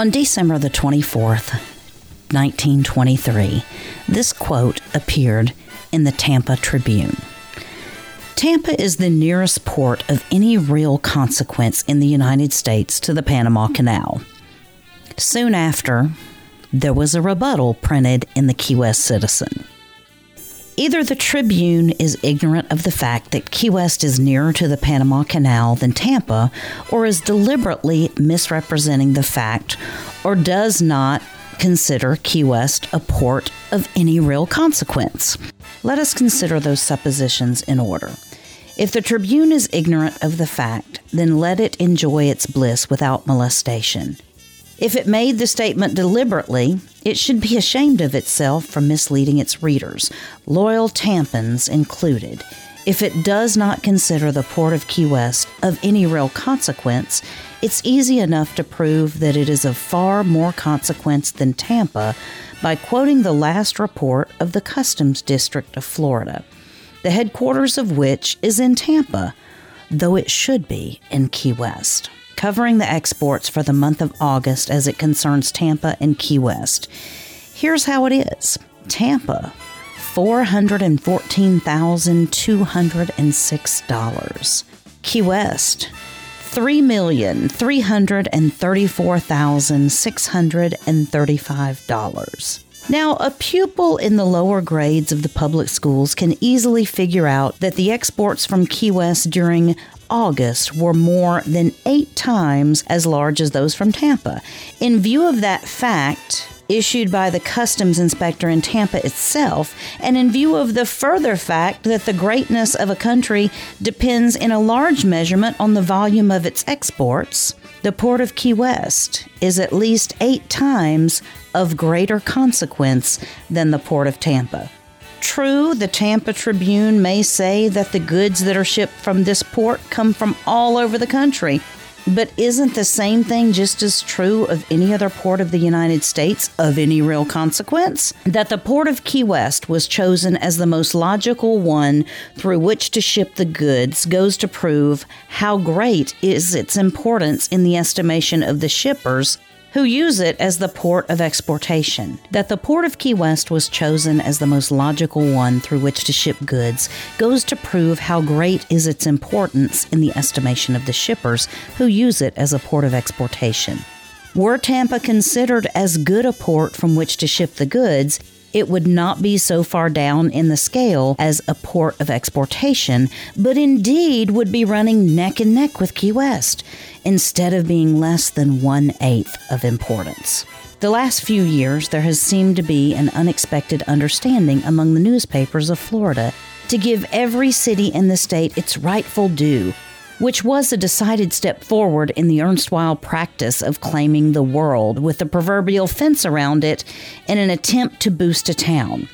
On December the 24th, 1923, this quote appeared in the Tampa Tribune. Tampa is the nearest port of any real consequence in the United States to the Panama Canal. Soon after, there was a rebuttal printed in the Key West Citizen. Either the Tribune is ignorant of the fact that Key West is nearer to the Panama Canal than Tampa, or is deliberately misrepresenting the fact, or does not consider Key West a port of any real consequence. Let us consider those suppositions in order. If the Tribune is ignorant of the fact, then let it enjoy its bliss without molestation. If it made the statement deliberately, it should be ashamed of itself for misleading its readers, loyal Tampans included. If it does not consider the Port of Key West of any real consequence, it's easy enough to prove that it is of far more consequence than Tampa by quoting the last report of the Customs District of Florida the headquarters of which is in Tampa, though it should be in Key West. Covering the exports for the month of August as it concerns Tampa and Key West. Here's how it is Tampa, $414,206. Key West, $3,334,635. Now, a pupil in the lower grades of the public schools can easily figure out that the exports from Key West during August were more than eight times as large as those from Tampa. In view of that fact, issued by the customs inspector in Tampa itself, and in view of the further fact that the greatness of a country depends in a large measurement on the volume of its exports, the Port of Key West is at least eight times of greater consequence than the Port of Tampa. True, the Tampa Tribune may say that the goods that are shipped from this port come from all over the country, but isn't the same thing just as true of any other port of the United States of any real consequence? That the port of Key West was chosen as the most logical one through which to ship the goods goes to prove how great is its importance in the estimation of the shippers who use it as the port of exportation. That the port of Key West was chosen as the most logical one through which to ship goods goes to prove how great is its importance in the estimation of the shippers who use it as a port of exportation. Were Tampa considered as good a port from which to ship the goods, it would not be so far down in the scale as a port of exportation, but indeed would be running neck and neck with Key West, instead of being less than one eighth of importance. The last few years, there has seemed to be an unexpected understanding among the newspapers of Florida to give every city in the state its rightful due which was a decided step forward in the erstwhile practice of claiming the world with the proverbial fence around it in an attempt to boost a town.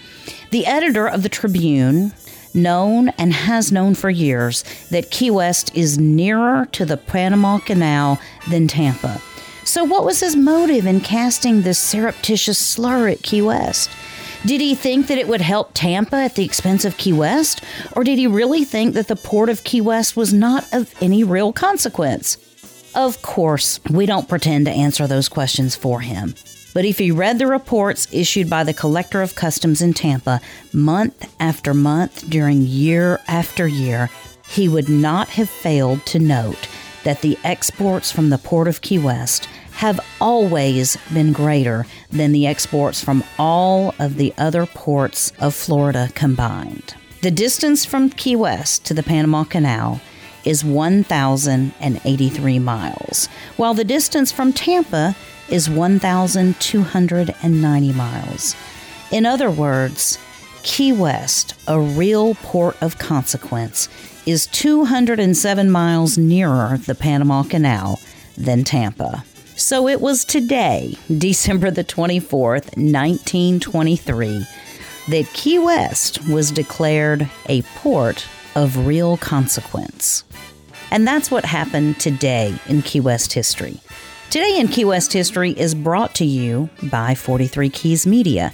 The editor of the Tribune, known and has known for years that Key West is nearer to the Panama Canal than Tampa. So, what was his motive in casting this surreptitious slur at Key West? Did he think that it would help Tampa at the expense of Key West? Or did he really think that the port of Key West was not of any real consequence? Of course, we don't pretend to answer those questions for him. But if he read the reports issued by the Collector of Customs in Tampa month after month during year after year, he would not have failed to note that the exports from the port of Key West have always been greater than the exports from all of the other ports of Florida combined. The distance from Key West to the Panama Canal is 1,083 miles, while the distance from Tampa is 1,290 miles. In other words, Key West, a real port of consequence, is 207 miles nearer the Panama Canal than Tampa. So it was today, December the 24th, 1923, that Key West was declared a port of real consequence. And that's what happened today in Key West history. Today in Key West history is brought to you by 43 Keys Media.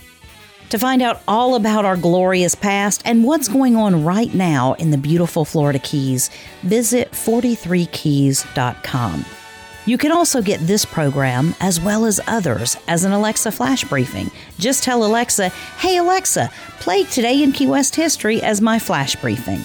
To find out all about our glorious past and what's going on right now in the beautiful Florida Keys, visit 43keys.com. You can also get this program, as well as others, as an Alexa flash briefing. Just tell Alexa, Hey Alexa, play Today in Key West History as my flash briefing.